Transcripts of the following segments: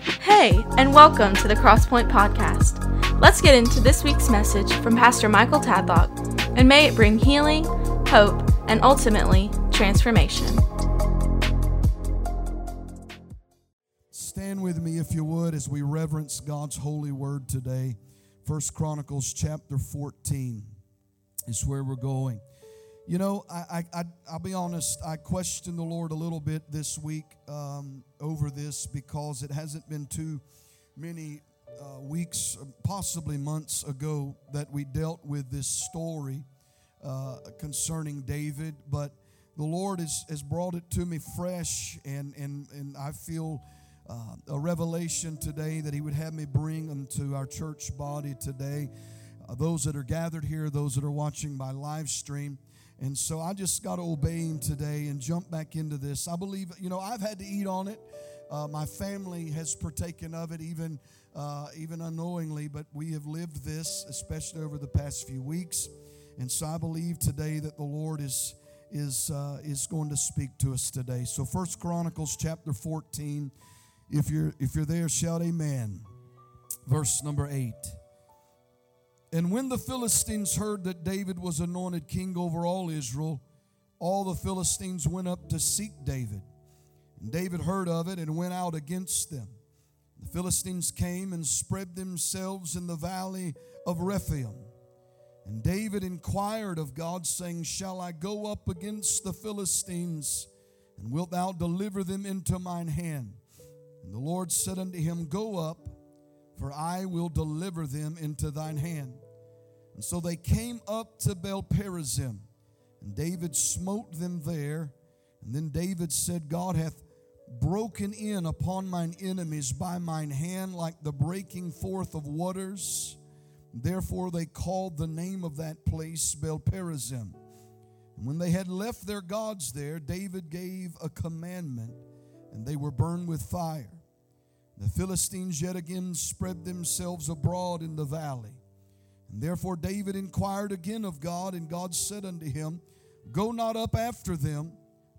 Hey, and welcome to the Crosspoint Podcast. Let's get into this week's message from Pastor Michael Tadlock, and may it bring healing, hope, and ultimately transformation. Stand with me if you would as we reverence God's holy word today. First Chronicles chapter 14 is where we're going. You know, I, I, I, will be honest, I questioned the Lord a little bit this week um, over this because it hasn't been too many uh, weeks, possibly months ago, that we dealt with this story uh, concerning David. But the Lord has, has brought it to me fresh, and, and, and I feel uh, a revelation today that He would have me bring unto our church body today. Uh, those that are gathered here, those that are watching my live stream. And so I just got to obey him today and jump back into this. I believe, you know, I've had to eat on it. Uh, my family has partaken of it, even uh, even unknowingly, but we have lived this, especially over the past few weeks. And so I believe today that the Lord is is uh, is going to speak to us today. So First Chronicles chapter 14. If you're if you're there, shout Amen. Verse number eight. And when the Philistines heard that David was anointed king over all Israel, all the Philistines went up to seek David. And David heard of it and went out against them. The Philistines came and spread themselves in the valley of Rephaim. And David inquired of God, saying, Shall I go up against the Philistines, and wilt thou deliver them into mine hand? And the Lord said unto him, Go up for I will deliver them into thine hand. And so they came up to Baal Perazim, and David smote them there. And then David said, God hath broken in upon mine enemies by mine hand like the breaking forth of waters. Therefore they called the name of that place Baal Perazim. And when they had left their gods there, David gave a commandment, and they were burned with fire. The Philistines yet again spread themselves abroad in the valley. And therefore David inquired again of God, and God said unto him, Go not up after them,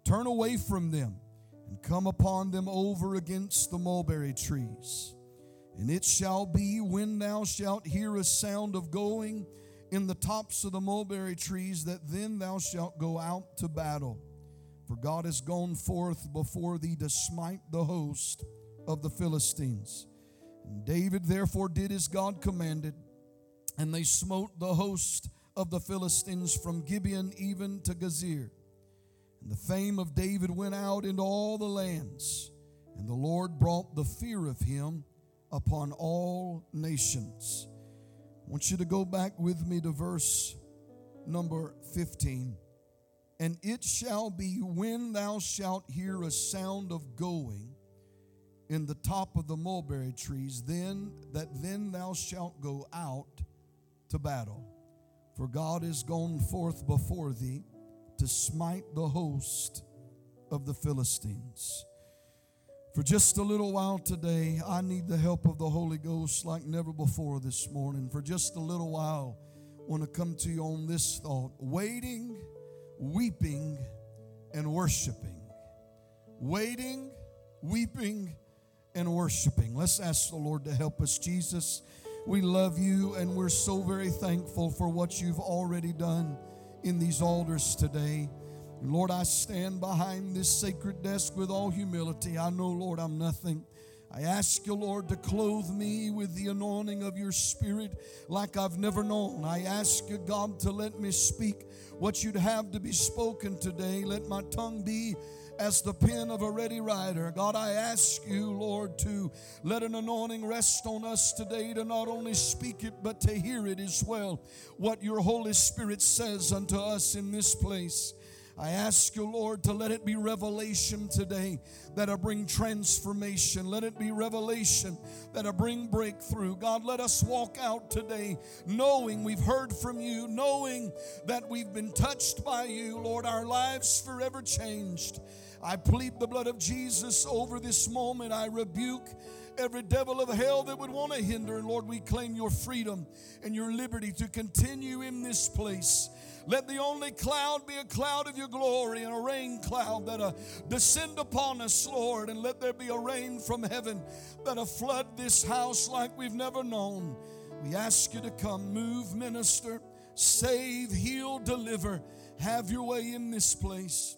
turn away from them, and come upon them over against the mulberry trees. And it shall be when thou shalt hear a sound of going in the tops of the mulberry trees, that then thou shalt go out to battle. For God has gone forth before thee to smite the host of the Philistines. And David therefore did as God commanded, and they smote the host of the Philistines from Gibeon even to Gezer. And the fame of David went out into all the lands, and the Lord brought the fear of him upon all nations. I want you to go back with me to verse number 15. And it shall be when thou shalt hear a sound of going in the top of the mulberry trees, then that then thou shalt go out to battle. For God is gone forth before thee to smite the host of the Philistines. For just a little while today, I need the help of the Holy Ghost like never before this morning. For just a little while, I want to come to you on this thought waiting, weeping, and worshiping. Waiting, weeping, and worshiping. Let's ask the Lord to help us. Jesus, we love you and we're so very thankful for what you've already done in these altars today. Lord, I stand behind this sacred desk with all humility. I know, Lord, I'm nothing. I ask you, Lord, to clothe me with the anointing of your Spirit like I've never known. I ask you, God, to let me speak what you'd have to be spoken today. Let my tongue be as the pen of a ready writer. God, I ask you, Lord, to let an anointing rest on us today to not only speak it, but to hear it as well. What your Holy Spirit says unto us in this place. I ask you, Lord, to let it be revelation today that'll bring transformation. Let it be revelation that'll bring breakthrough. God, let us walk out today knowing we've heard from you, knowing that we've been touched by you, Lord, our lives forever changed. I plead the blood of Jesus over this moment. I rebuke every devil of hell that would want to hinder. And Lord, we claim your freedom and your liberty to continue in this place. Let the only cloud be a cloud of your glory and a rain cloud that uh, descend upon us, Lord. And let there be a rain from heaven that uh, flood this house like we've never known. We ask you to come, move, minister, save, heal, deliver. Have your way in this place.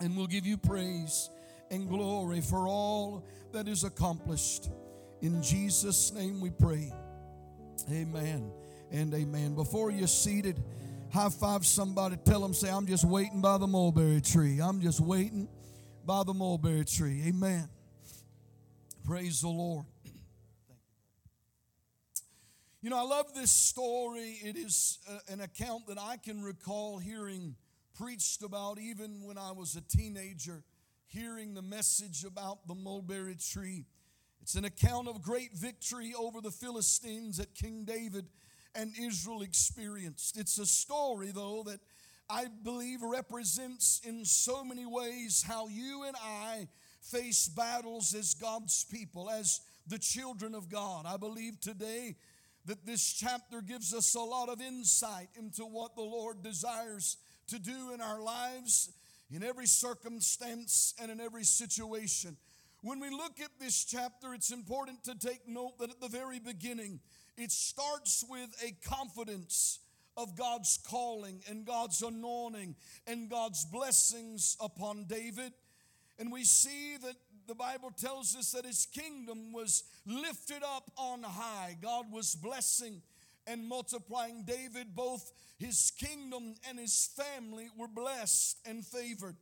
And we'll give you praise and glory for all that is accomplished. In Jesus' name we pray. Amen and amen. Before you're seated, high five somebody, tell them, say, I'm just waiting by the mulberry tree. I'm just waiting by the mulberry tree. Amen. Praise the Lord. You know, I love this story. It is uh, an account that I can recall hearing preached about even when I was a teenager, hearing the message about the mulberry tree. It's an account of great victory over the Philistines that King David and Israel experienced. It's a story, though, that I believe represents in so many ways how you and I face battles as God's people, as the children of God. I believe today that this chapter gives us a lot of insight into what the Lord desires to do in our lives, in every circumstance, and in every situation. When we look at this chapter, it's important to take note that at the very beginning, it starts with a confidence of God's calling and God's anointing and God's blessings upon David. And we see that the Bible tells us that his kingdom was lifted up on high. God was blessing and multiplying David. Both his kingdom and his family were blessed and favored.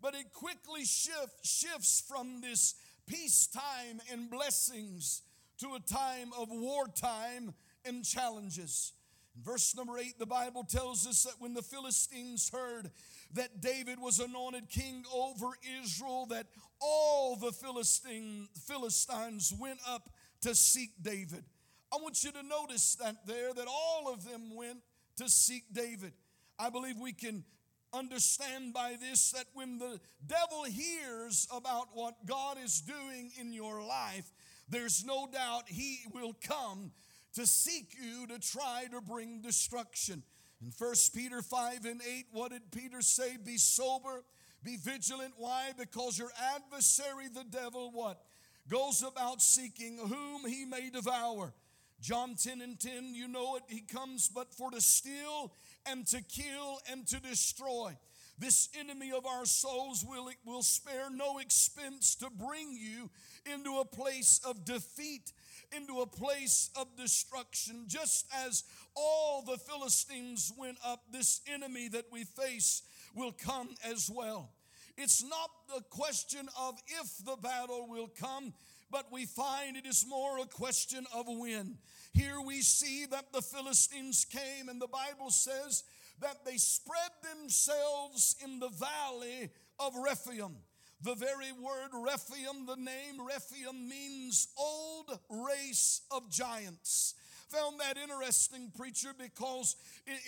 But it quickly shift, shifts from this peacetime and blessings to a time of wartime and challenges. In verse number eight, the Bible tells us that when the Philistines heard that David was anointed king over Israel, that all the Philistine, Philistines went up to seek David. I want you to notice that there, that all of them went to seek David. I believe we can understand by this that when the devil hears about what God is doing in your life, there's no doubt he will come to seek you to try to bring destruction. In 1 Peter 5 and 8, what did Peter say? Be sober, be vigilant. Why? Because your adversary, the devil, what? Goes about seeking whom he may devour. John 10 and 10, you know it. He comes but for to steal and to kill and to destroy. This enemy of our souls will, will spare no expense to bring you into a place of defeat, into a place of destruction. Just as all the Philistines went up, this enemy that we face will come as well. It's not the question of if the battle will come, but we find it is more a question of when. Here we see that the Philistines came, and the Bible says that they spread themselves in the valley of Rephaim. The very word Rephaim, the name Rephaim means old race of giants found that interesting, preacher, because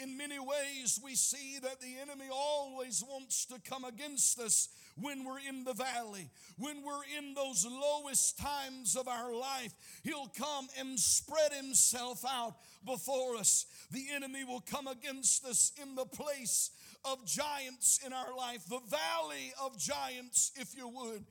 in many ways we see that the enemy always wants to come against us when we're in the valley, when we're in those lowest times of our life. He'll come and spread himself out before us. The enemy will come against us in the place of giants in our life, the valley of giants, if you would.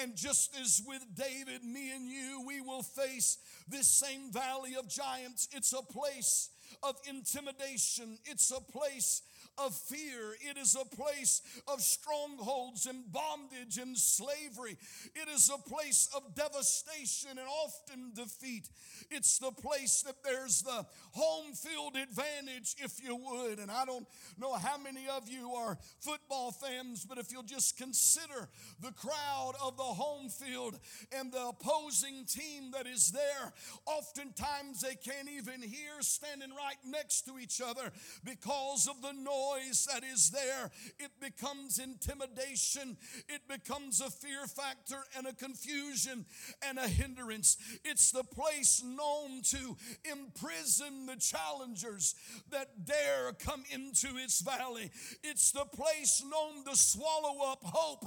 And just as with David, me and you, we will face this same valley of giants. It's a place of intimidation, it's a place of fear. It is a place of strongholds and bondage and slavery. It is a place of devastation and often defeat. It's the place that there's the home field advantage, if you would. And I don't know how many of you are football fans, but if you'll just consider the crowd of the home field and the opposing team that is there, oftentimes they can't even hear standing right next to each other because of the noise that is there, it becomes intimidation, it becomes a fear factor and a confusion and a hindrance. It's the place known to imprison the challengers that dare come into its valley. It's the place known to swallow up hope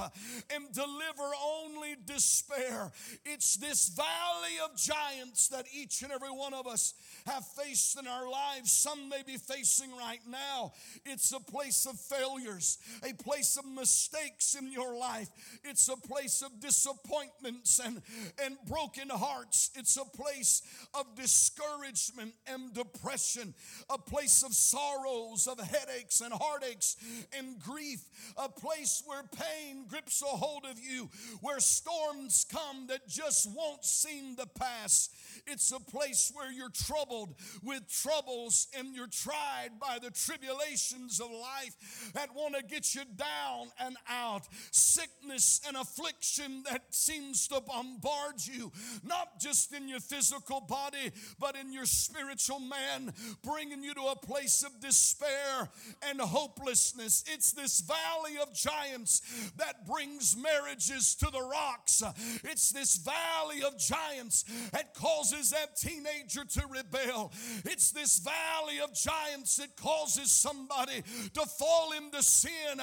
and deliver only despair. It's this valley of giants that each and every one of us have faced in our lives. Some may be facing right now. It's a place of failures, a place of mistakes in your life. It's a place of disappointments and, and broken hearts. It's a place of discouragement and depression, a place of sorrows, of headaches and heartaches and grief, a place where pain grips a hold of you, where storms come that just won't seem to pass. It's a place where you're troubled with troubles and you're tried by the tribulations of life that want to get you down and out. Sickness and affliction that seems to bombard you, not just in your physical body, but in your spiritual man, bringing you to a place of despair and hopelessness. It's this valley of giants that brings marriages to the rocks. It's this valley of giants that causes that teenager to rebel. It's this valley of giants that causes somebody to fall into sin,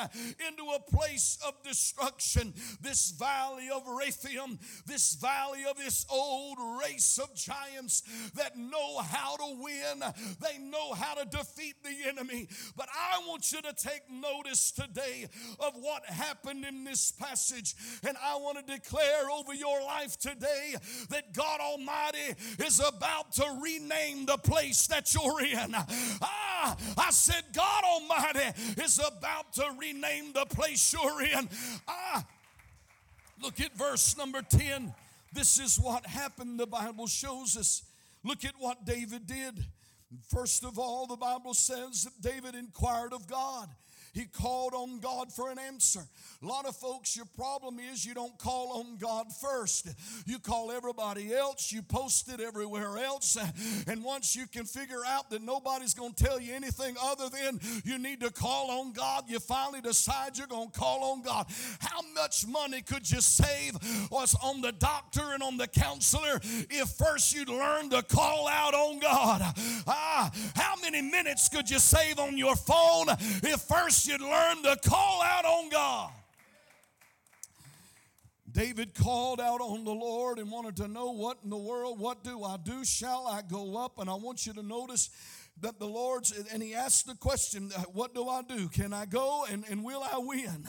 into a place of destruction. This valley of Rephaim, this valley of this old race of giants that know how to win, they know how to defeat the enemy. But I want you to take notice today of what happened in this passage, and I want to declare over your life today that God Almighty is about to rename the place that you're in. Ah, I said, God Almighty is about to rename the place you're in. Ah, look at verse number 10. This is what happened, the Bible shows us. Look at what David did. First of all, the Bible says that David inquired of God. He called on God for an answer. A lot of folks, your problem is you don't call on God first. You call everybody else, you post it everywhere else, and once you can figure out that nobody's going to tell you anything other than you need to call on God, you finally decide you're going to call on God. How much money could you save was on the doctor and on the counselor if first you'd learn to call out on God? Ah, how many minutes could you save on your phone if first you'd learn to call out on God. David called out on the Lord and wanted to know what in the world, what do I do? Shall I go up? And I want you to notice that the Lord's, and he asked the question, What do I do? Can I go and, and will I win?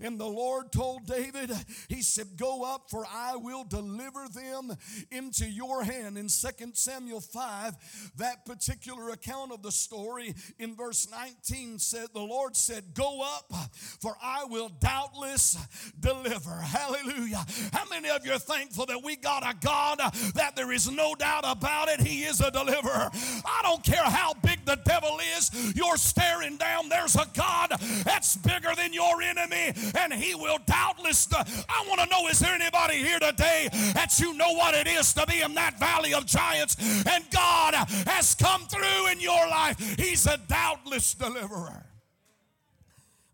And the Lord told David, He said, Go up, for I will deliver them into your hand. In 2 Samuel 5, that particular account of the story in verse 19 said, The Lord said, Go up, for I will doubtless deliver. Hallelujah. How many of you are thankful that we got a God that there is no doubt about it? He is a deliverer. I don't care how how big the devil is you're staring down, there's a God that's bigger than your enemy, and he will doubtless. I want to know is there anybody here today that you know what it is to be in that valley of giants, and God has come through in your life? He's a doubtless deliverer.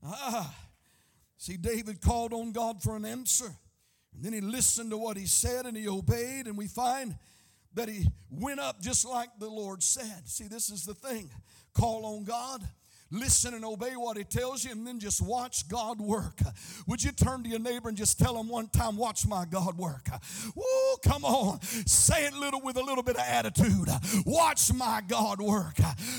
Ah, see, David called on God for an answer. And then he listened to what he said and he obeyed, and we find that he went up just like the Lord said. See, this is the thing call on God listen and obey what he tells you and then just watch God work. Would you turn to your neighbor and just tell him one time, watch my God work? Woo, come on. Say it little with a little bit of attitude. Watch my God work.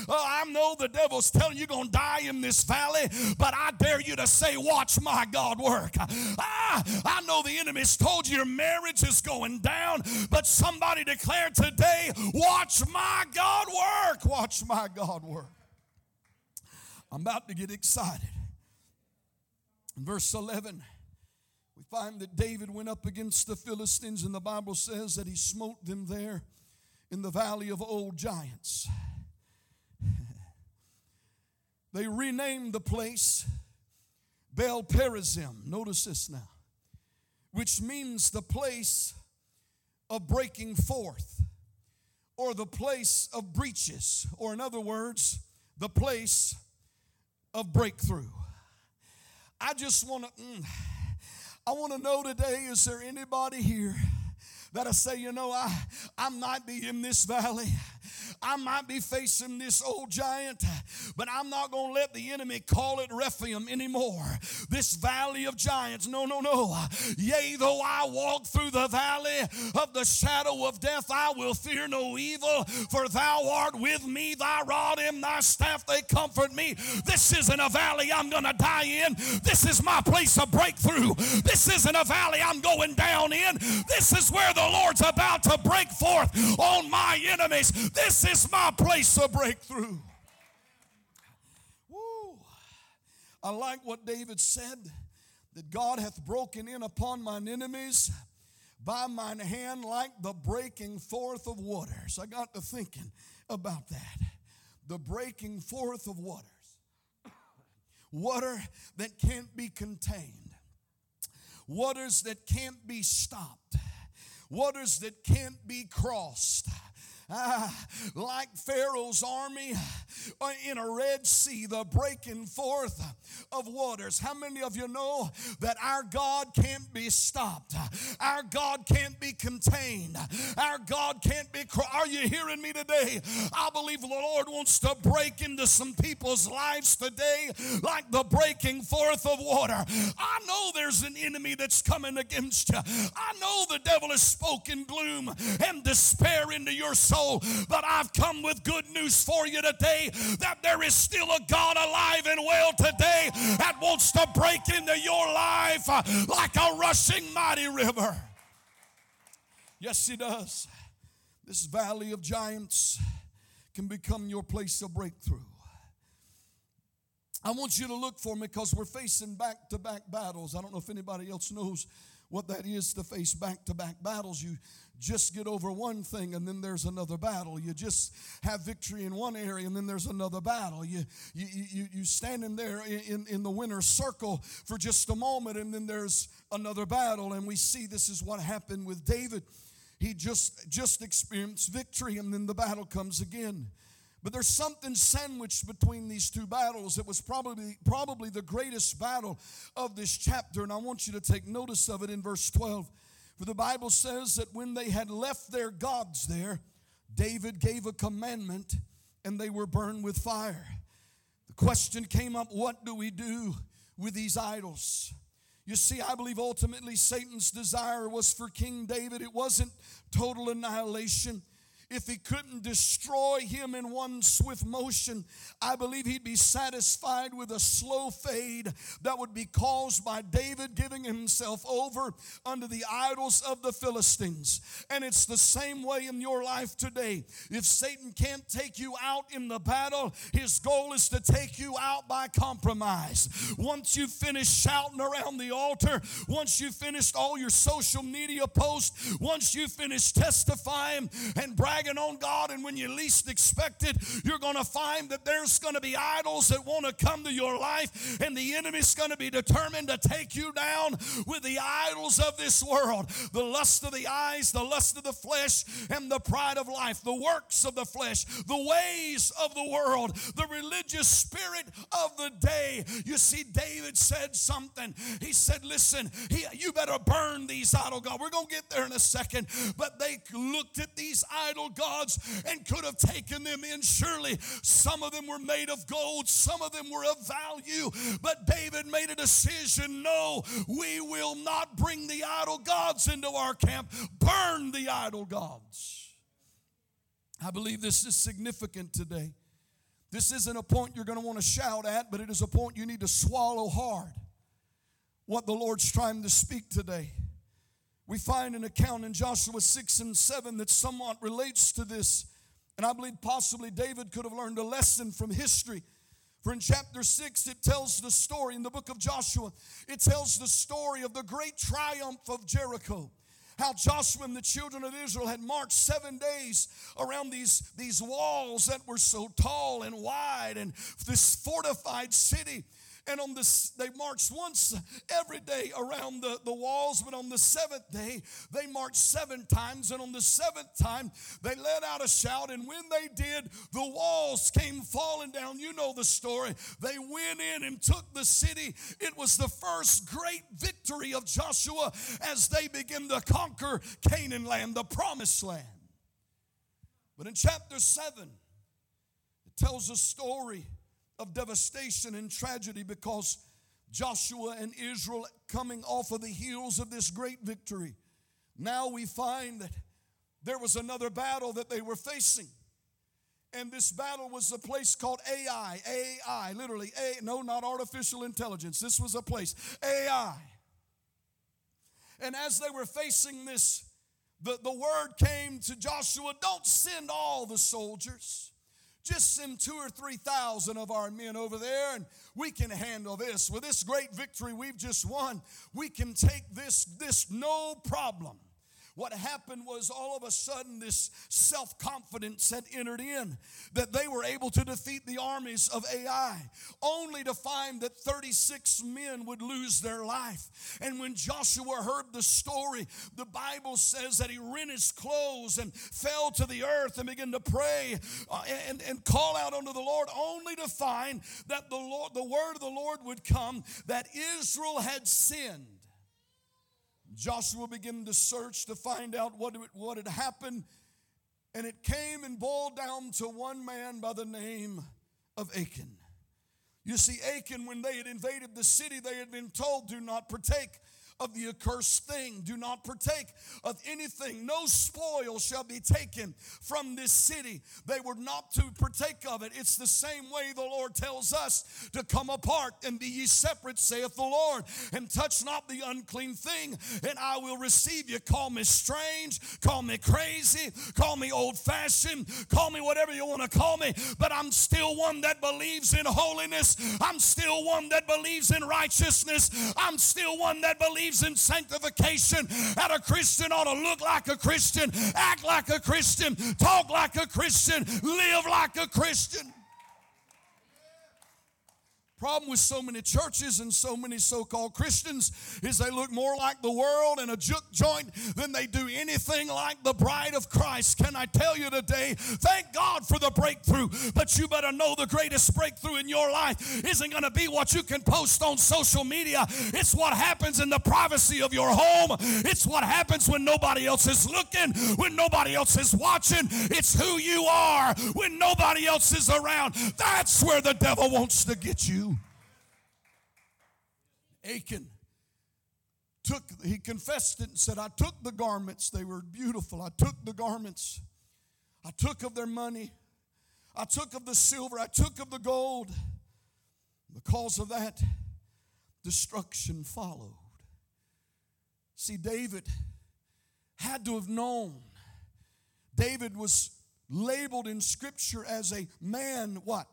Oh, I know the devil's telling you you're going to die in this valley, but I dare you to say, watch my God work. Ah, I know the enemy's told you your marriage is going down, but somebody declared today, watch my God work. Watch my God work. I'm about to get excited. In verse 11, we find that David went up against the Philistines, and the Bible says that he smote them there in the valley of old giants. they renamed the place Baal Perazim. Notice this now, which means the place of breaking forth, or the place of breaches, or in other words, the place of breakthrough. I just want to, mm, I want to know today is there anybody here that I say, you know, I, I might be in this valley. I might be facing this old giant, but I'm not going to let the enemy call it Rephaim anymore. This valley of giants. No, no, no. Yea, though I walk through the valley of the shadow of death, I will fear no evil, for thou art with me, thy rod and thy staff, they comfort me. This isn't a valley I'm going to die in. This is my place of breakthrough. This isn't a valley I'm going down in. This is where the Lord's about to break forth on my enemies. This is my place of breakthrough. Woo. I like what David said that God hath broken in upon mine enemies by mine hand like the breaking forth of waters. I got to thinking about that. The breaking forth of waters. Water that can't be contained. Waters that can't be stopped. Waters that can't be crossed Ah, like Pharaoh's army uh, in a Red Sea, the breaking forth of waters. How many of you know that our God can't be stopped? Our God can't be contained. Our God can't be. Are you hearing me today? I believe the Lord wants to break into some people's lives today like the breaking forth of water. I know there's an enemy that's coming against you. I know the devil has spoken gloom and despair into your soul soul. But I've come with good news for you today that there is still a God alive and well today that wants to break into your life like a rushing mighty river. Yes, He does. This valley of giants can become your place of breakthrough. I want you to look for me because we're facing back to back battles. I don't know if anybody else knows what that is to face back to back battles. You just get over one thing and then there's another battle. You just have victory in one area and then there's another battle. You, you, you, you stand in there in, in the winner's circle for just a moment and then there's another battle. And we see this is what happened with David. He just, just experienced victory and then the battle comes again. But there's something sandwiched between these two battles. It was probably, probably the greatest battle of this chapter, and I want you to take notice of it in verse 12. For the Bible says that when they had left their gods there, David gave a commandment and they were burned with fire. The question came up what do we do with these idols? You see, I believe ultimately Satan's desire was for King David. It wasn't total annihilation, if he couldn't destroy him in one swift motion, I believe he'd be satisfied with a slow fade that would be caused by David giving himself over under the idols of the Philistines. And it's the same way in your life today. If Satan can't take you out in the battle, his goal is to take you out by compromise. Once you finish shouting around the altar, once you finished all your social media posts, once you finish testifying and bragging on God, and when you least expect it, you're going to find that there's going to be idols that want to come to your life, and the enemy's going to be determined to take you down with the idols of this world the lust of the eyes, the lust of the flesh, and the pride of life, the works of the flesh, the ways of the world, the religious spirit of the day. You see, David said something. He said, Listen, he, you better burn these idol gods. We're going to get there in a second. But they looked at these idol gods and could have taken them in. Surely some of them were made of gold, some of them were of value. But David made a decision no, we will not bring the idol gods into our camp, burn the idol gods. I believe this is significant today. This isn't a point you're going to want to shout at, but it is a point you need to swallow hard. What the Lord's trying to speak today. We find an account in Joshua 6 and 7 that somewhat relates to this. And I believe possibly David could have learned a lesson from history. For in chapter 6, it tells the story, in the book of Joshua, it tells the story of the great triumph of Jericho how Joshua and the children of Israel had marched seven days around these, these walls that were so tall and wide and this fortified city. And on this they marched once every day around the, the walls but on the seventh day they marched seven times. And on the seventh time they let out a shout. And when they did the walls came falling down. You know the story. They went in and took the city. It was the first great victory of joshua as they begin to conquer canaan land the promised land. But in chapter 7 it tells a story of devastation and tragedy because Joshua and Israel coming off of the heels of this great victory. Now we find that there was another battle that they were facing. And this battle was a place called Ai. AI, literally. A, no, not artificial intelligence. This was a place. Ai. And as they were facing this, the, the word came to Joshua don't send all the soldiers. Just send two or three thousand of our men over there and we can handle this. With this great victory we've just won, we can take this, this no problem. What happened was all of a sudden this self confidence had entered in, that they were able to defeat the armies of Ai, only to find that 36 men would lose their life. And when Joshua heard the story, the Bible says that he rent his clothes and fell to the earth and began to pray uh, and, and call out unto the Lord, only to find that the Lord, the word of the Lord would come that Israel had sinned. Joshua began to search to find out what, what had happened, and it came and boiled down to one man by the name of Achan. You see, Achan, when they had invaded the city, they had been told, Do not partake of the accursed thing. Do not partake of anything. No spoil shall be taken from this city. They were not to partake of it. It's the same way the Lord tells us to come apart and be ye separate, saith the Lord, and touch not the unclean thing, and I will receive you. Call me strange, call me crazy, call me old fashioned, call me whatever you want to call me, but I'm still one that believes in holiness. I'm still one that believes in righteousness. I'm still one that believes believes in sanctification, that a Christian ought to look like a Christian, act like a Christian, talk like a Christian, live like a Christian. Problem with so many churches and so many so called Christians is they look more like the world and a juke joint than they do anything like the bride of Christ. Can I tell you today? Thank God for the breakthrough, but you better know the greatest breakthrough in your life isn't going to be what you can post on social media. It's what happens in the privacy of your home, it's what happens when nobody else is looking, when nobody else is watching. It's who you are when nobody else is around. That's where the devil wants to get you. Achan took, he confessed it and said, I took the garments, they were beautiful. I took the garments, I took of their money, I took of the silver, I took of the gold. Because of that, destruction followed. See, David had to have known. David was labeled in Scripture as a man, what?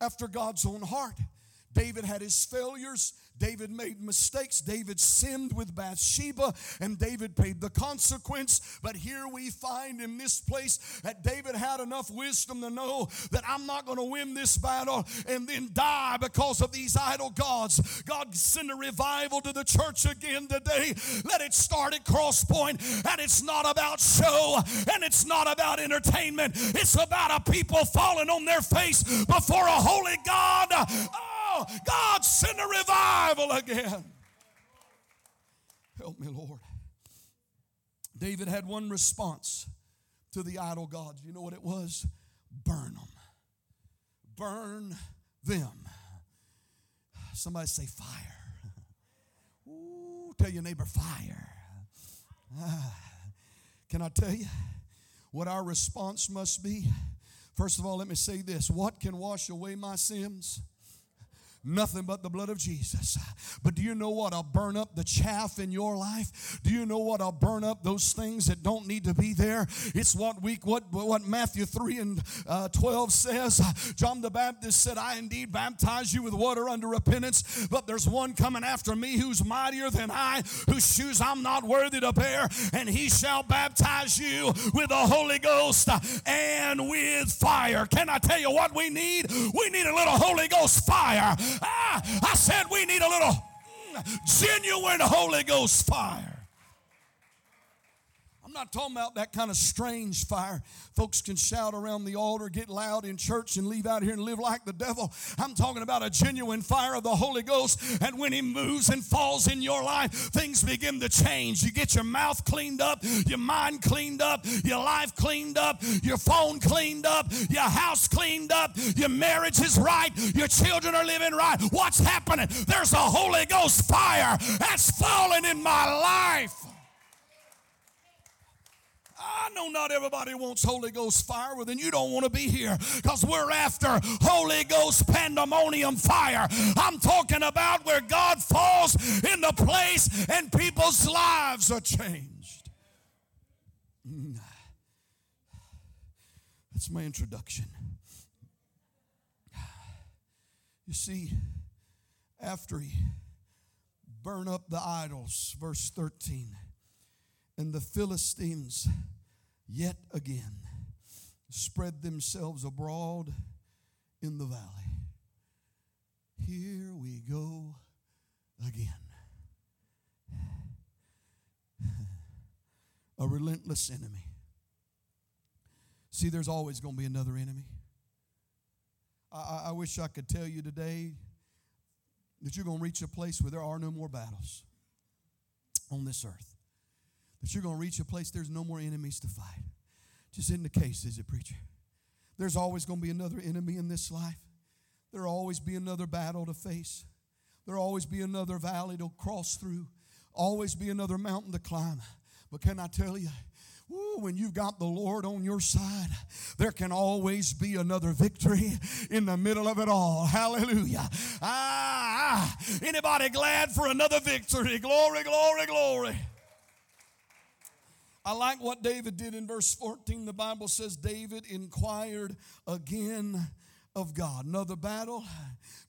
After God's own heart. David had his failures. David made mistakes. David sinned with Bathsheba, and David paid the consequence. But here we find in this place that David had enough wisdom to know that I'm not going to win this battle and then die because of these idol gods. God send a revival to the church again today. Let it start at Cross Point, and it's not about show and it's not about entertainment. It's about a people falling on their face before a holy God. God, send a revival again. Help me, Lord. David had one response to the idol gods. You know what it was? Burn them. Burn them. Somebody say fire. Ooh, tell your neighbor fire. Ah, can I tell you what our response must be? First of all, let me say this what can wash away my sins? Nothing but the blood of Jesus. But do you know what? I'll burn up the chaff in your life. Do you know what? I'll burn up those things that don't need to be there. It's what we what what Matthew 3 and uh, 12 says. John the Baptist said, I indeed baptize you with water under repentance, but there's one coming after me who's mightier than I, whose shoes I'm not worthy to bear, and he shall baptize you with the Holy Ghost and with fire. Can I tell you what we need? We need a little Holy Ghost fire Ah, I said we need a little genuine Holy Ghost fire. I'm not talking about that kind of strange fire. Folks can shout around the altar, get loud in church, and leave out here and live like the devil. I'm talking about a genuine fire of the Holy Ghost. And when He moves and falls in your life, things begin to change. You get your mouth cleaned up, your mind cleaned up, your life cleaned up, your phone cleaned up, your house cleaned up, your marriage is right, your children are living right. What's happening? There's a Holy Ghost fire that's falling in my life. I know not everybody wants Holy Ghost fire, well, then you don't want to be here because we're after Holy Ghost pandemonium fire. I'm talking about where God falls in the place and people's lives are changed. Mm. That's my introduction. You see, after he burn up the idols, verse 13, and the Philistines yet again spread themselves abroad in the valley. Here we go again. A relentless enemy. See, there's always going to be another enemy. I, I, wish I could tell you today that you're going to reach a place where there are no more battles on this earth that you're going to reach a place there's no more enemies to fight. Just in the case, is it, preacher? There's always going to be another enemy in this life. There'll always be another battle to face. There'll always be another valley to cross through. Always be another mountain to climb. But can I tell you, when you've got the Lord on your side, there can always be another victory in the middle of it all. Hallelujah. Ah, ah. anybody glad for another victory? Glory, glory, glory. I like what David did in verse 14. The Bible says David inquired again of God. Another battle,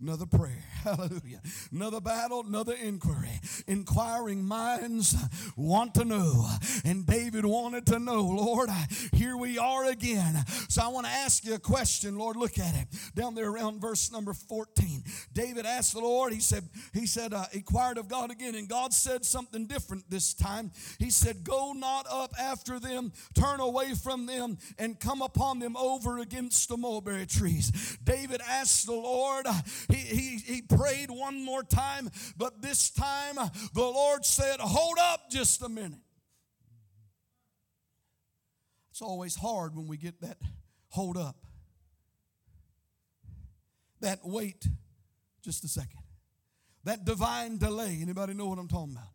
another prayer. Hallelujah. Another battle, another inquiry. Inquiring minds want to know. And David wanted to know, Lord, here we are again. So I want to ask you a question, Lord. Look at it. Down there around verse number 14. David asked the Lord, he said, he said, uh, inquired of God again, and God said something different this time. He said, Go not up after them, turn away from them, and come upon them over against the mulberry trees. David asked the Lord, he, he, he prayed one more time, but this time the Lord said, Hold up just a minute. It's always hard when we get that hold up. That wait just a second. That divine delay. Anybody know what I'm talking about?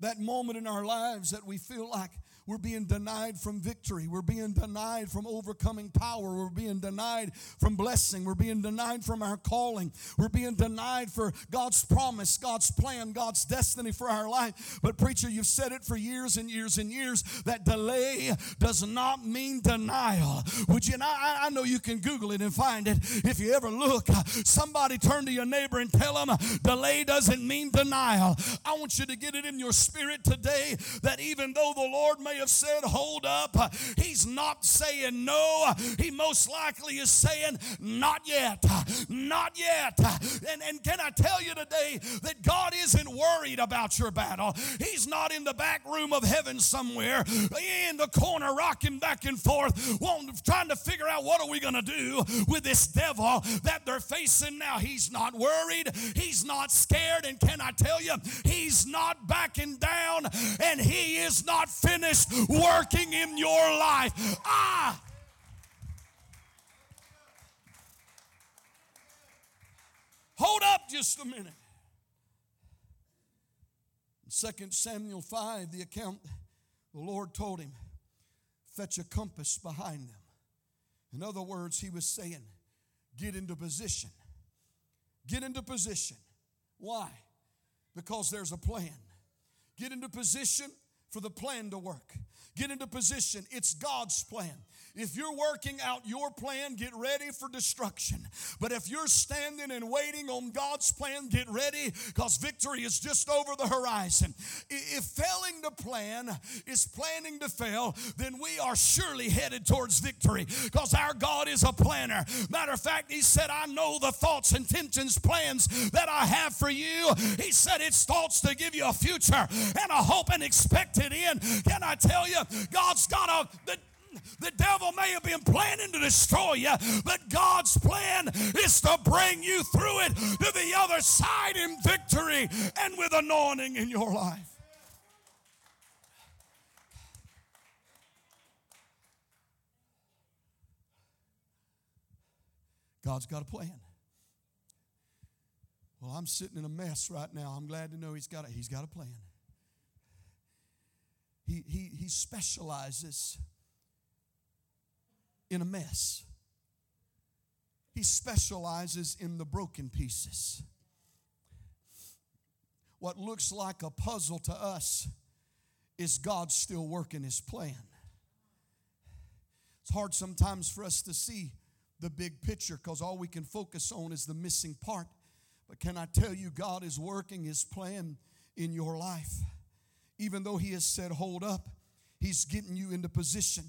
That moment in our lives that we feel like we're being denied from victory. We're being denied from overcoming power. We're being denied from blessing. We're being denied from our calling. We're being denied for God's promise, God's plan, God's destiny for our life. But, preacher, you've said it for years and years and years that delay does not mean denial. Would you? And I, I know you can Google it and find it. If you ever look, somebody turn to your neighbor and tell them delay doesn't mean denial. I want you to get it in your spirit today that even though the Lord may have said, Hold up. He's not saying no. He most likely is saying, Not yet. Not yet. And, and can I tell you today that God isn't worried about your battle? He's not in the back room of heaven somewhere in the corner rocking back and forth, trying to figure out what are we going to do with this devil that they're facing now. He's not worried. He's not scared. And can I tell you, he's not backing down and he is not finished working in your life. Ah! Hold up just a minute. In 2 Samuel 5, the account, the Lord told him, fetch a compass behind them. In other words, he was saying, get into position. Get into position. Why? Because there's a plan. Get into position for the plan to work. Get into position. It's God's plan. If you're working out your plan, get ready for destruction. But if you're standing and waiting on God's plan, get ready because victory is just over the horizon. If failing to plan is planning to fail, then we are surely headed towards victory because our God is a planner. Matter of fact, He said, I know the thoughts, intentions, plans that I have for you. He said, It's thoughts to give you a future and a hope and expected end. Can I tell you, God's got a. The, the devil may have been planning to destroy you, but God's plan is to bring you through it to the other side in victory and with anointing in your life. God's got a plan. Well, I'm sitting in a mess right now. I'm glad to know he's got a, he's got a plan. He, he, he specializes in a mess. He specializes in the broken pieces. What looks like a puzzle to us is God still working his plan. It's hard sometimes for us to see the big picture because all we can focus on is the missing part. But can I tell you, God is working his plan in your life. Even though he has said, hold up, he's getting you into position.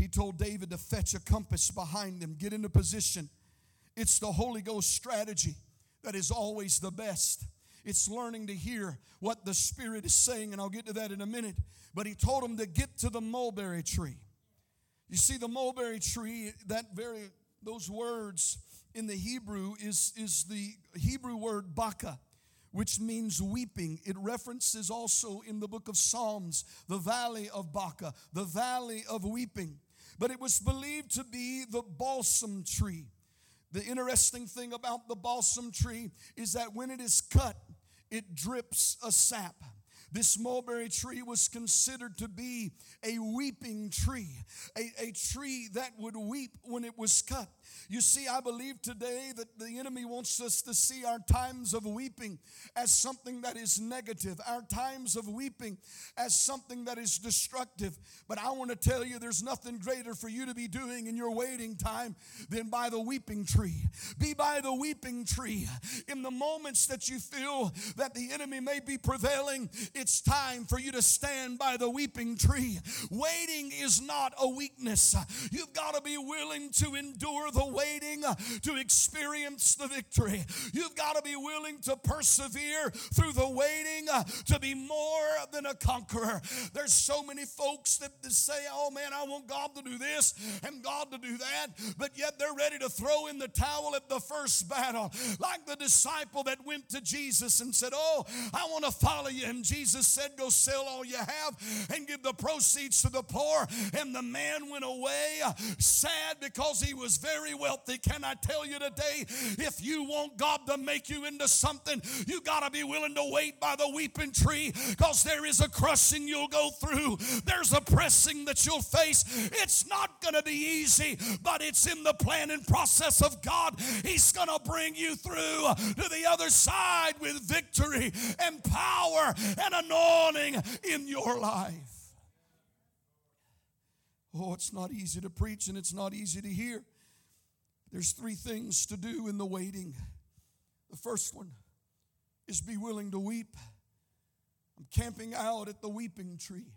He told David to fetch a compass behind him, get into position. It's the Holy Ghost strategy that is always the best. It's learning to hear what the Spirit is saying, and I'll get to that in a minute. But he told him to get to the mulberry tree. You see, the mulberry tree, that very, those words in the Hebrew is, is the Hebrew word baka, which means weeping. It references also in the book of Psalms the valley of Baca, the valley of weeping but it was believed to be the balsam tree. The interesting thing about the balsam tree is that when it is cut, it drips a sap. This mulberry tree was considered to be a weeping tree, a, a tree that would weep when it was cut. You see, I believe today that the enemy wants us to see our times of weeping as something that is negative, our times of weeping as something that is destructive. But I want to tell you, there's nothing greater for you to be doing in your waiting time than by the weeping tree. Be by the weeping tree. In the moments that you feel that the enemy may be prevailing, it's time for you to stand by the weeping tree. Waiting is not a weakness. You've got to be willing to endure the waiting uh, to experience the victory. You've got to be willing to persevere through the waiting uh, to be more than a conqueror. There's so many folks that say, oh man, I want God to do this and God to do that, but yet they're ready to throw in the towel at the first battle. Like the disciple that went to Jesus and said, Oh, I want to follow you. And Jesus said, Go sell all you have and give the proceeds to the poor. And the man went away uh, sad because he was very wealthy. Can I tell you today, if you want God to make you into something, you got to be willing to wait by the weeping tree because there is a crushing you'll go through, there's a pressing that you'll face. It's not going to be easy, but it's in the planning process of God. He's going to bring you through to the other side with victory and power and anointing in your life. Oh, it's not easy to preach and it's not easy to hear. There's three things to do in the waiting. The first one is be willing to weep. I'm camping out at the weeping tree.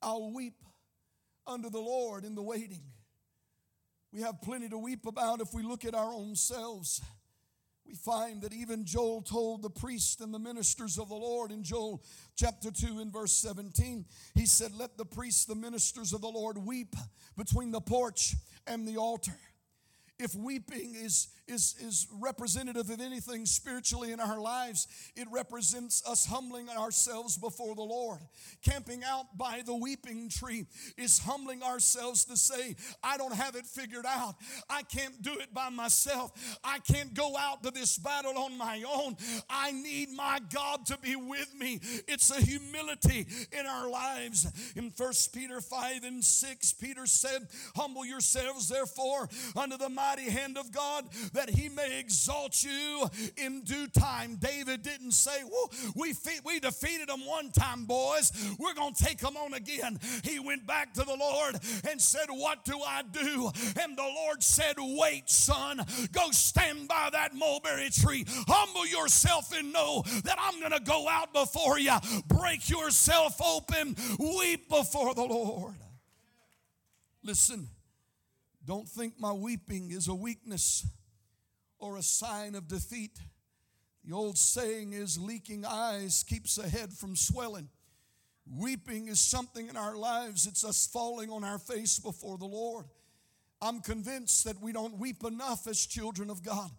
I'll weep under the Lord in the waiting. We have plenty to weep about if we look at our own selves. We find that even Joel told the priests and the ministers of the Lord in Joel chapter 2 and verse 17, he said, Let the priests, the ministers of the Lord, weep between the porch and the altar. If weeping is, is, is representative of anything spiritually in our lives, it represents us humbling ourselves before the Lord. Camping out by the weeping tree is humbling ourselves to say, I don't have it figured out. I can't do it by myself. I can't go out to this battle on my own. I need my God to be with me. It's a humility in our lives. In First Peter 5 and 6, Peter said, Humble yourselves, therefore, under the mighty hand of God that that he may exalt you in due time. David didn't say, well, we, we defeated them one time, boys. We're going to take them on again. He went back to the Lord and said, What do I do? And the Lord said, Wait, son. Go stand by that mulberry tree. Humble yourself and know that I'm going to go out before you. Break yourself open. Weep before the Lord. Listen, don't think my weeping is a weakness or a sign of defeat. The old saying is leaking eyes keeps a head from swelling. Weeping is something in our lives, it's us falling on our face before the Lord. I'm convinced that we don't weep enough as children of God.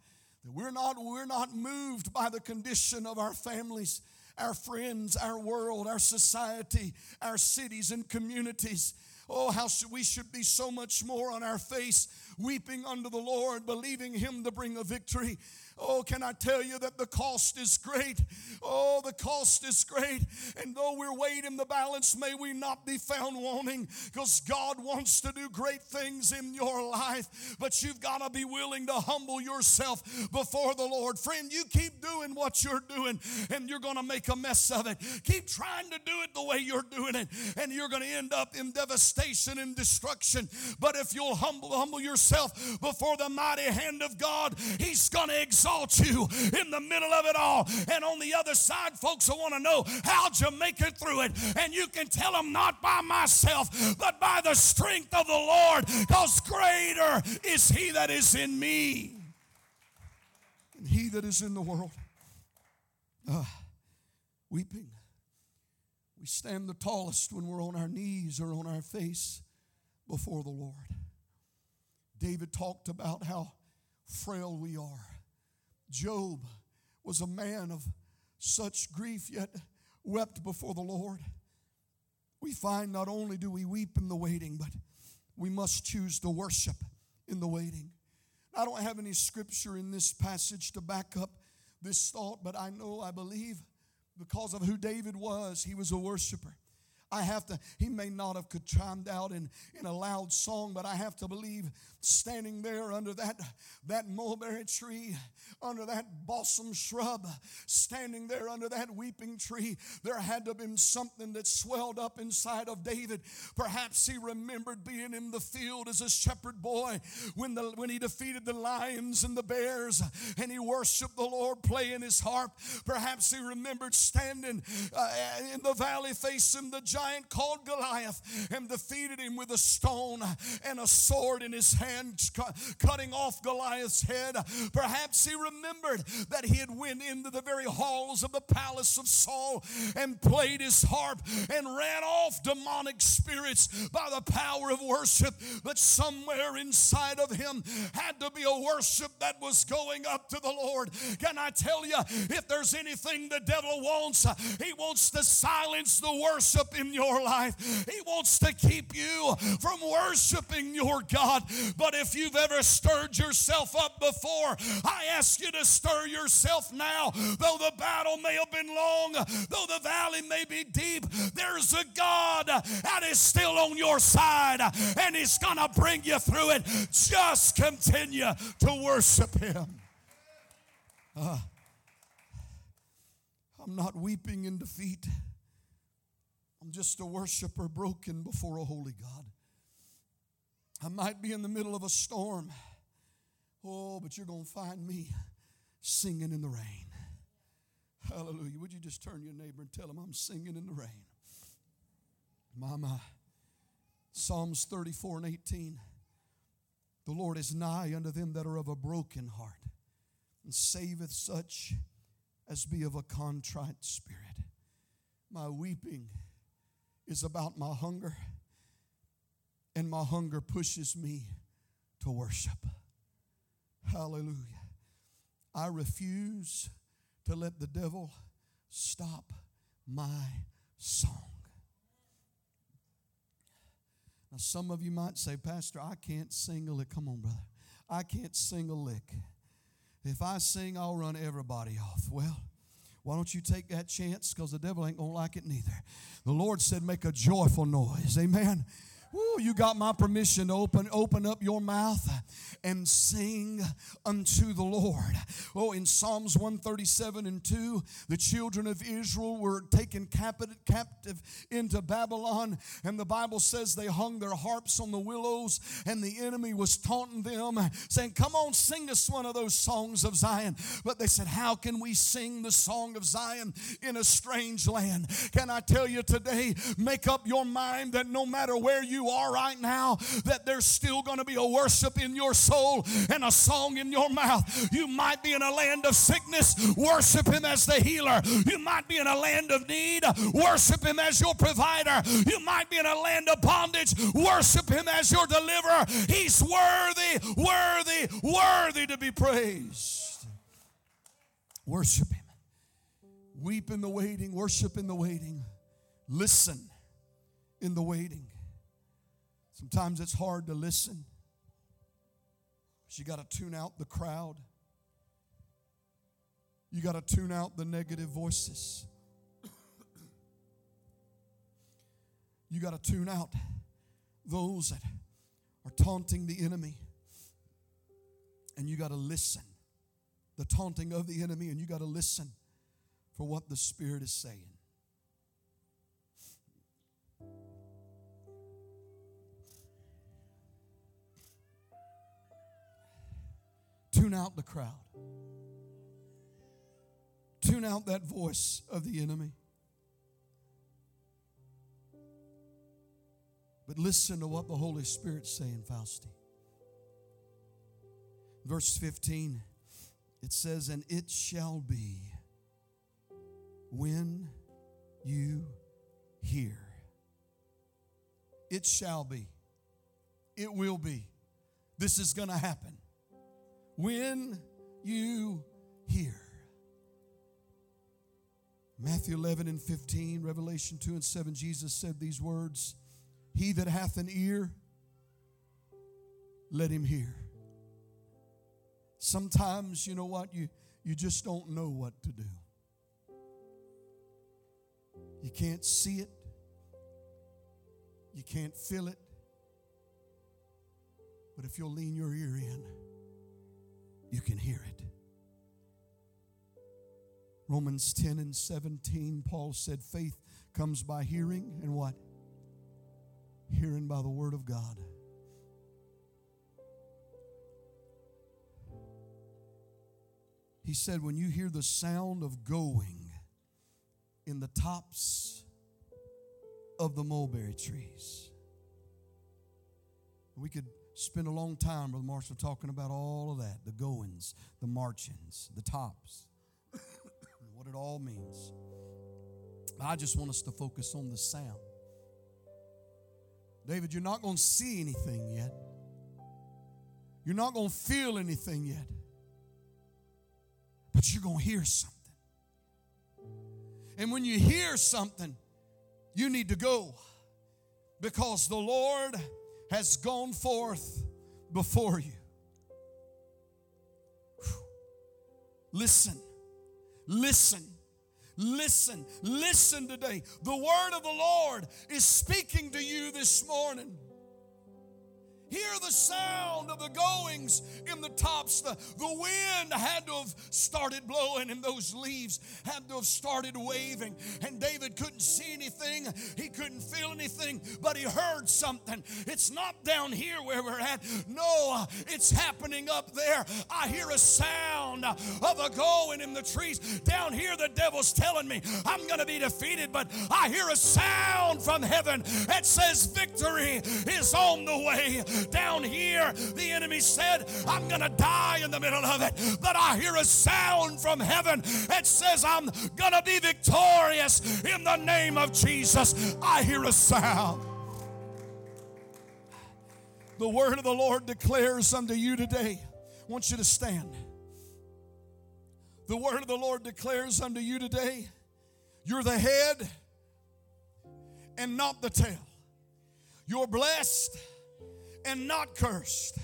That we're not, we're not moved by the condition of our families, our friends, our world, our society, our cities and communities. Oh, how should we should be so much more on our face, weeping unto the Lord, believing Him to bring a victory. Oh, can I tell you that the cost is great? Oh, the cost is great. And though we're weighed in the balance, may we not be found wanting because God wants to do great things in your life. But you've got to be willing to humble yourself before the Lord. Friend, you keep doing what you're doing and you're going to make a mess of it. Keep trying to do it the way you're doing it and you're going to end up in devastation and destruction. But if you'll humble, humble yourself before the mighty hand of God, He's going to exalt exalt you in the middle of it all. And on the other side, folks will want to know how'd you make it through it. And you can tell them not by myself, but by the strength of the Lord, because greater is He that is in me and He that is in the world. Uh, weeping. We stand the tallest when we're on our knees or on our face before the Lord. David talked about how frail we are. Job was a man of such grief, yet wept before the Lord. We find not only do we weep in the waiting, but we must choose to worship in the waiting. I don't have any scripture in this passage to back up this thought, but I know, I believe, because of who David was, he was a worshiper. I have to, he may not have chimed out in, in a loud song, but I have to believe standing there under that, that mulberry tree, under that balsam shrub, standing there under that weeping tree, there had to have been something that swelled up inside of David. Perhaps he remembered being in the field as a shepherd boy when, the, when he defeated the lions and the bears and he worshiped the Lord playing his harp. Perhaps he remembered standing uh, in the valley facing the giant giant called Goliath and defeated him with a stone and a sword in his hand, cutting off Goliath's head. Perhaps he remembered that he had went into the very halls of the palace of Saul and played his harp and ran off demonic spirits by the power of worship. But somewhere inside of him had to be a worship that was going up to the Lord. Can I tell you, if there's anything the devil wants, he wants to silence the worship in your life. He wants to keep you from worshiping your God. But if you've ever stirred yourself up before, I ask you to stir yourself now. Though the battle may have been long, though the valley may be deep, there's a God that is still on your side and He's going to bring you through it. Just continue to worship Him. Uh, I'm not weeping in defeat. I'm just a worshiper broken before a holy God. I might be in the middle of a storm. Oh, but you're going to find me singing in the rain. Hallelujah. Would you just turn your neighbor and tell him I'm singing in the rain? My. Psalms 34 and 18. The Lord is nigh unto them that are of a broken heart and saveth such as be of a contrite spirit. My weeping is about my hunger, and my hunger pushes me to worship. Hallelujah. I refuse to let the devil stop my song. Now, some of you might say, Pastor, I can't sing a lick. Come on, brother. I can't sing a lick. If I sing, I'll run everybody off. Well, why don't you take that chance? Because the devil ain't going to like it neither. The Lord said, make a joyful noise. Amen. Woo, you got my permission to open, open up your mouth and sing unto the Lord. Oh, in Psalms 137 and 2, the children of Israel were taken captive into Babylon, and the Bible says they hung their harps on the willows, and the enemy was taunting them, saying, Come on, sing us one of those songs of Zion. But they said, How can we sing the song of Zion in a strange land? Can I tell you today, make up your mind that no matter where you are right now, that there's still going to be a worship in your soul and a song in your mouth. You might be in a land of sickness, worship Him as the healer. You might be in a land of need, worship Him as your provider. You might be in a land of bondage, worship Him as your deliverer. He's worthy, worthy, worthy to be praised. Worship Him. Weep in the waiting, worship in the waiting, listen in the waiting. Sometimes it's hard to listen. You got to tune out the crowd. You got to tune out the negative voices. you got to tune out those that are taunting the enemy. And you got to listen. The taunting of the enemy, and you got to listen for what the Spirit is saying. Tune out the crowd. Tune out that voice of the enemy. But listen to what the Holy Spirit's saying, Fausti. Verse 15, it says, And it shall be when you hear. It shall be. It will be. This is going to happen when you hear. Matthew 11 and 15, Revelation 2 and 7, Jesus said these words He that hath an ear, let him hear. Sometimes, you know what, you, you just don't know what to do. You can't see it, you can't feel it. But if you'll lean your ear in, you can hear it. Romans 10 and 17, Paul said, faith comes by hearing, and what? Hearing by the word of God. He said, when you hear the sound of going in the tops of the mulberry trees, we could spend a long time, Brother Marshall, talking about all of that the goings, the marchings, the tops, what it all means. I just want us to focus on the sound. David, you're not going to see anything yet. You're not going to feel anything yet. But you're going to hear something. And when you hear something, you need to go because the Lord has gone forth before you. Listen, listen, listen, listen today. The word of the Lord is speaking to you this morning. Hear the sound of the goings in the tops. The, the wind had to have started blowing, and those leaves had to have started waving. And David couldn't see anything, he couldn't feel anything, but he heard something. It's not down here where we're at. No, it's happening up there. I hear a sound of a going in the trees. Down here, the devil's telling me I'm going to be defeated, but I hear a sound from heaven that says victory is on the way down here, the enemy said, I'm going to die in the middle of it. But I hear a sound from heaven that says, I'm going to be victorious in the name of Jesus. I hear a sound. The word of the Lord declares unto you today. I want you to stand. The word of the Lord declares unto you today you're the head and not the tail. You're blessed and not cursed.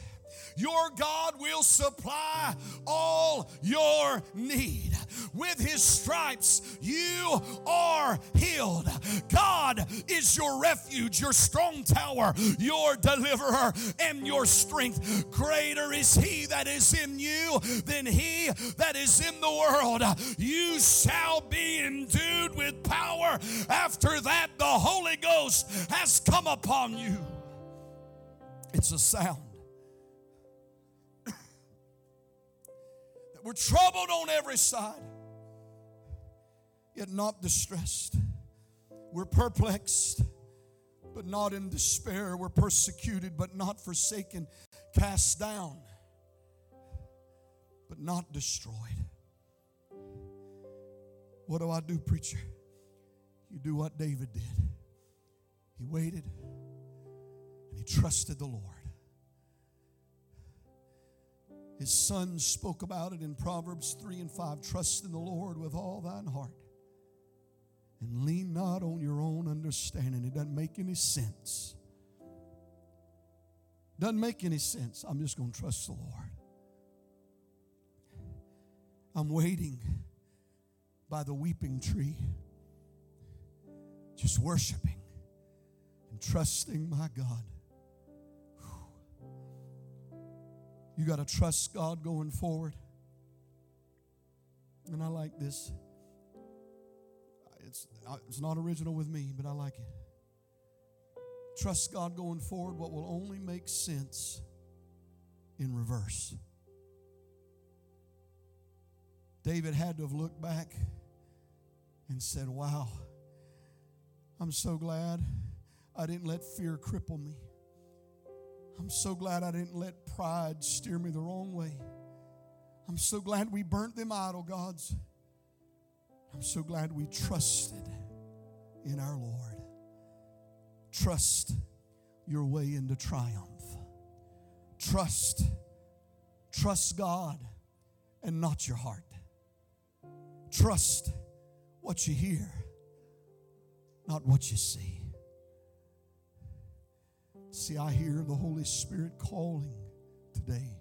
Your God will supply all your need. With his stripes, you are healed. God is your refuge, your strong tower, your deliverer, and your strength. Greater is he that is in you than he that is in the world. You shall be endued with power. After that, the Holy Ghost has come upon you. It's a sound. that we're troubled on every side, yet not distressed. We're perplexed, but not in despair. We're persecuted, but not forsaken. Cast down, but not destroyed. What do I do, preacher? You do what David did. He waited trusted the Lord. His son spoke about it in Proverbs 3 and 5. Trust in the Lord with all thine heart and lean not on your own understanding. It doesn't make any sense. Doesn't make any sense. I'm just going to trust the Lord. I'm waiting by the weeping tree, just worshiping and trusting my God. You got to trust God going forward. And I like this. It's, it's not original with me, but I like it. Trust God going forward, what will only make sense in reverse. David had to have looked back and said, Wow, I'm so glad I didn't let fear cripple me. I'm so glad I didn't let pride steer me the wrong way. I'm so glad we burnt them idol gods. I'm so glad we trusted in our Lord. Trust your way into triumph. Trust, trust God and not your heart. Trust what you hear, not what you see. See, I hear the Holy Spirit calling today.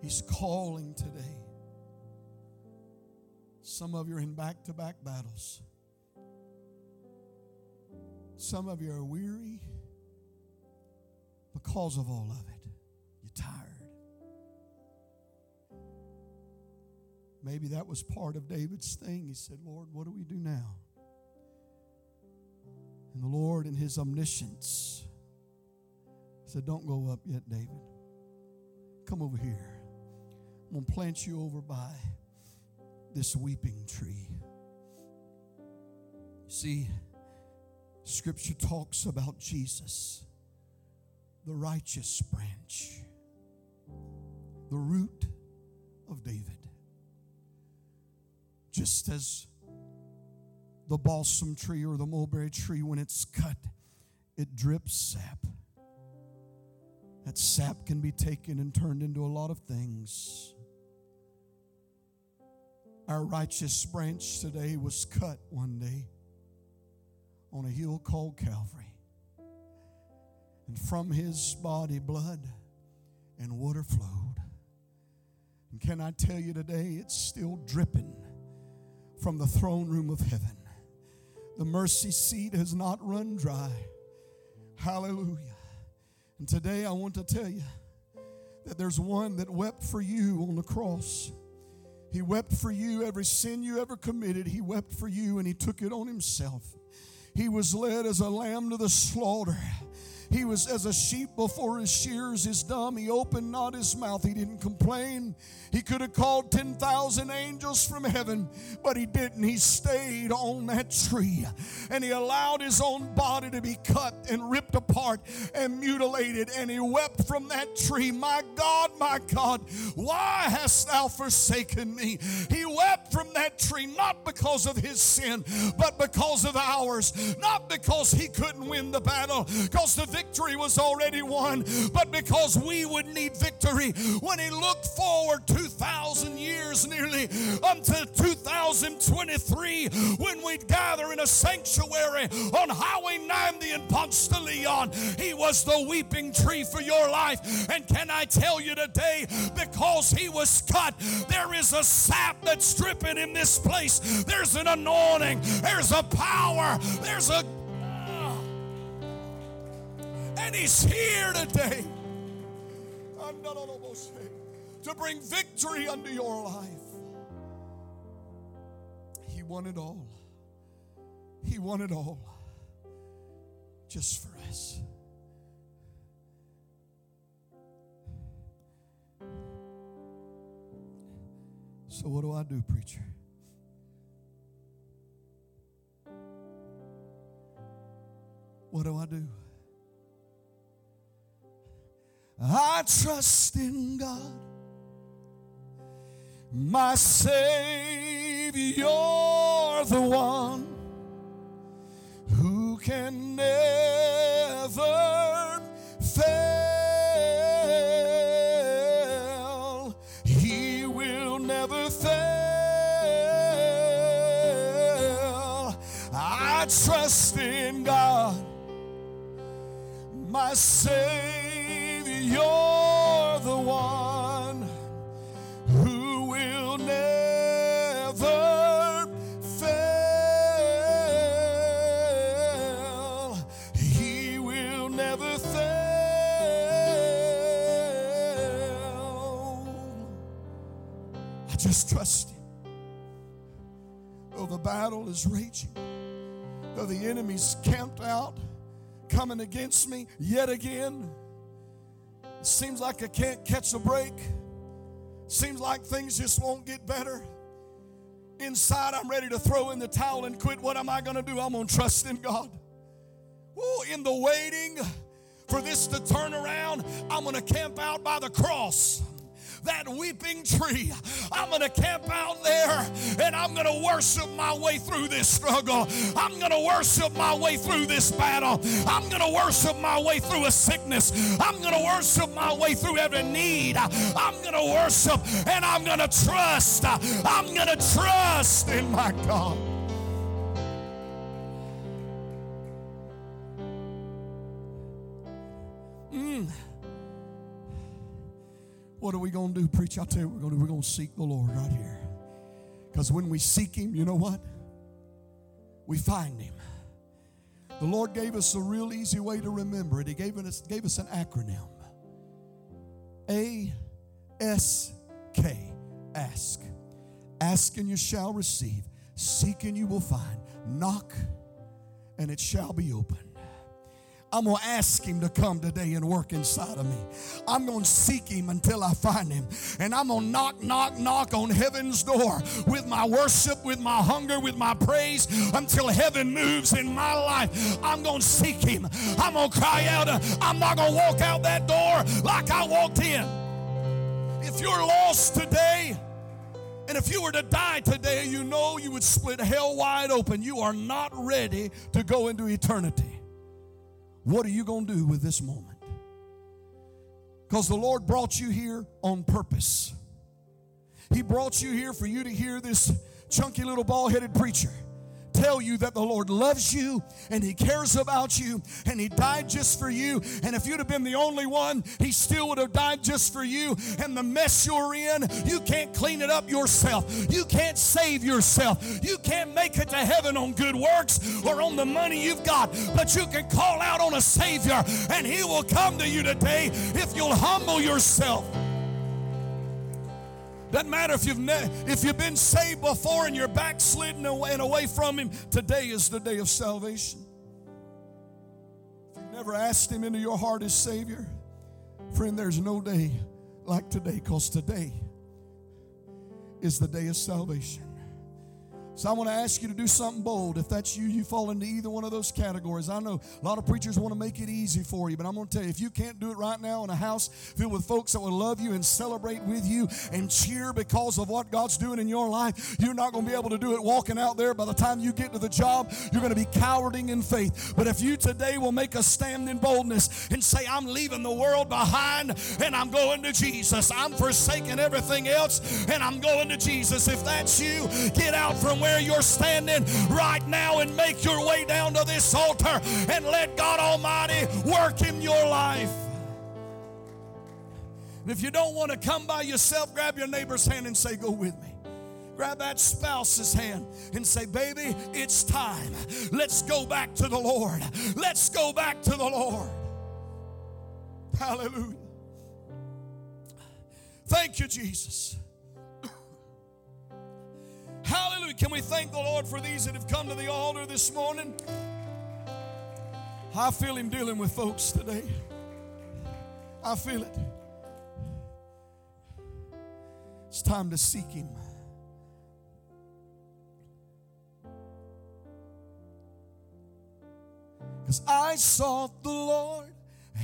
He's calling today. Some of you are in back to back battles. Some of you are weary because of all of it. You're tired. Maybe that was part of David's thing. He said, Lord, what do we do now? And the Lord, in his omniscience, said, Don't go up yet, David. Come over here. I'm going to plant you over by this weeping tree. See, Scripture talks about Jesus, the righteous branch, the root of David. Just as the balsam tree or the mulberry tree, when it's cut, it drips sap. That sap can be taken and turned into a lot of things. Our righteous branch today was cut one day on a hill called Calvary. And from his body, blood and water flowed. And can I tell you today, it's still dripping from the throne room of heaven. The mercy seat has not run dry. Hallelujah. And today I want to tell you that there's one that wept for you on the cross. He wept for you every sin you ever committed. He wept for you and he took it on himself. He was led as a lamb to the slaughter. He was as a sheep before his shears is dumb. He opened not his mouth. He didn't complain. He could have called 10,000 angels from heaven, but he didn't. He stayed on that tree and he allowed his own body to be cut and ripped apart and mutilated. And he wept from that tree, My God, my God, why hast thou forsaken me? He wept from that tree not because of his sin, but because of ours. Not because he couldn't win the battle, because the victory was already won, but because we would need victory. When he looked forward 2,000 years nearly until 2023, when we'd gather in a sanctuary on Highway 90 in Ponce de Leon, he was the weeping tree for your life. And can I tell you today, because he was cut, there is a sap that's dripping in this place. There's an anointing, there's a power, there's a and He's here today to bring victory unto your life. He won it all. He won it all just for us. So, what do I do, preacher? What do I do? I trust in God, my Savior, the one who can never is raging, though the enemy's camped out, coming against me yet again. It seems like I can't catch a break. Seems like things just won't get better. Inside, I'm ready to throw in the towel and quit. What am I going to do? I'm going to trust in God. Oh, in the waiting for this to turn around, I'm going to camp out by the cross that weeping tree. I'm going to camp out there and I'm going to worship my way through this struggle. I'm going to worship my way through this battle. I'm going to worship my way through a sickness. I'm going to worship my way through every need. I'm going to worship and I'm going to trust. I'm going to trust in my God. What are we going to do, preach? I'll tell you, we're going to we're going to seek the Lord right here. Because when we seek Him, you know what? We find Him. The Lord gave us a real easy way to remember it. He gave us gave us an acronym. A S K. Ask. Ask and you shall receive. Seek and you will find. Knock and it shall be opened. I'm going to ask Him to come today and work inside of me. I'm going to seek Him until I find Him. And I'm going to knock, knock, knock on heaven's door with my worship, with my hunger, with my praise until heaven moves in my life. I'm going to seek Him. I'm going to cry out. I'm not going to walk out that door like I walked in. If you're lost today, and if you were to die today, you know you would split hell wide open. You are not ready to go into eternity. What are you going to do with this moment? Because the Lord brought you here on purpose. He brought you here for you to hear this chunky little bald headed preacher tell you that the Lord loves you and He cares about you and He died just for you. And if you'd have been the only one, He still would have died just for you. And the mess you're in, you can't clean it up yourself. You can't save yourself. You can't make it to heaven on good works or on the money you've got. But you can call out on a Savior and He will come to you today if you'll humble yourself. Doesn't matter if you've ne- if you've been saved before and you're backslidden and away from Him. Today is the day of salvation. If you've never asked Him into your heart as Savior, friend, there's no day like today, because today is the day of salvation. So I want to ask you to do something bold. If that's you, you fall into either one of those categories. I know a lot of preachers want to make it easy for you, but I'm going to tell you, if you can't do it right now in a house filled with folks that will love you and celebrate with you and cheer because of what God's doing in your life, you're not going to be able to do it walking out there. By the time you get to the job, you're going to be cowarding in faith. But if you today will make a stand in boldness and say, I'm leaving the world behind and I'm going to Jesus, I'm forsaking everything else and I'm going to Jesus. If that's you, get out from where you're standing right now and make your way down to this altar and let God Almighty work in your life. And if you don't want to come by yourself, grab your neighbor's hand and say, Go with me. Grab that spouse's hand and say, Baby, it's time. Let's go back to the Lord. Let's go back to the Lord. Hallelujah. Thank you, Jesus. Hallelujah. Can we thank the Lord for these that have come to the altar this morning? I feel Him dealing with folks today. I feel it. It's time to seek Him. Because I sought the Lord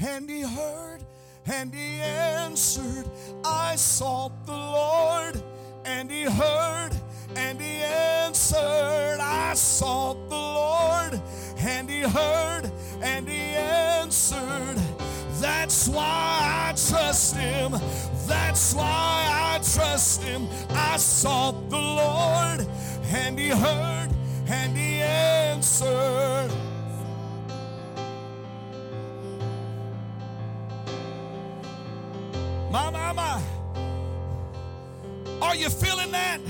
and He heard and He answered. I sought the Lord and He heard and he answered, I sought the Lord, and he heard, and he answered. That's why I trust him. That's why I trust him. I sought the Lord, and he heard, and he answered. My, my, my. Are you feeling that?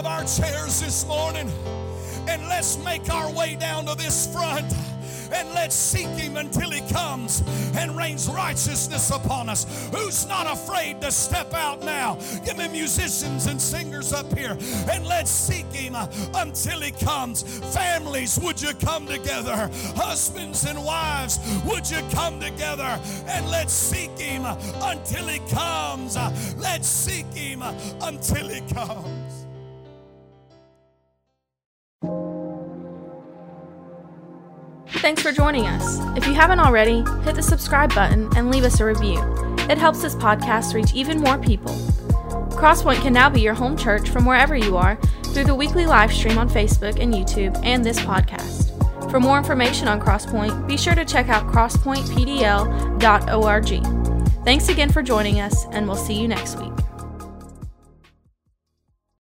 Of our chairs this morning and let's make our way down to this front? and let's seek him until he comes and rains righteousness upon us. Who's not afraid to step out now? Give me musicians and singers up here and let's seek him until he comes. Families, would you come together? Husbands and wives, would you come together and let's seek him until he comes? Let's seek him until he comes. Thanks for joining us. If you haven't already, hit the subscribe button and leave us a review. It helps this podcast reach even more people. Crosspoint can now be your home church from wherever you are through the weekly live stream on Facebook and YouTube and this podcast. For more information on Crosspoint, be sure to check out crosspointpdl.org. Thanks again for joining us, and we'll see you next week.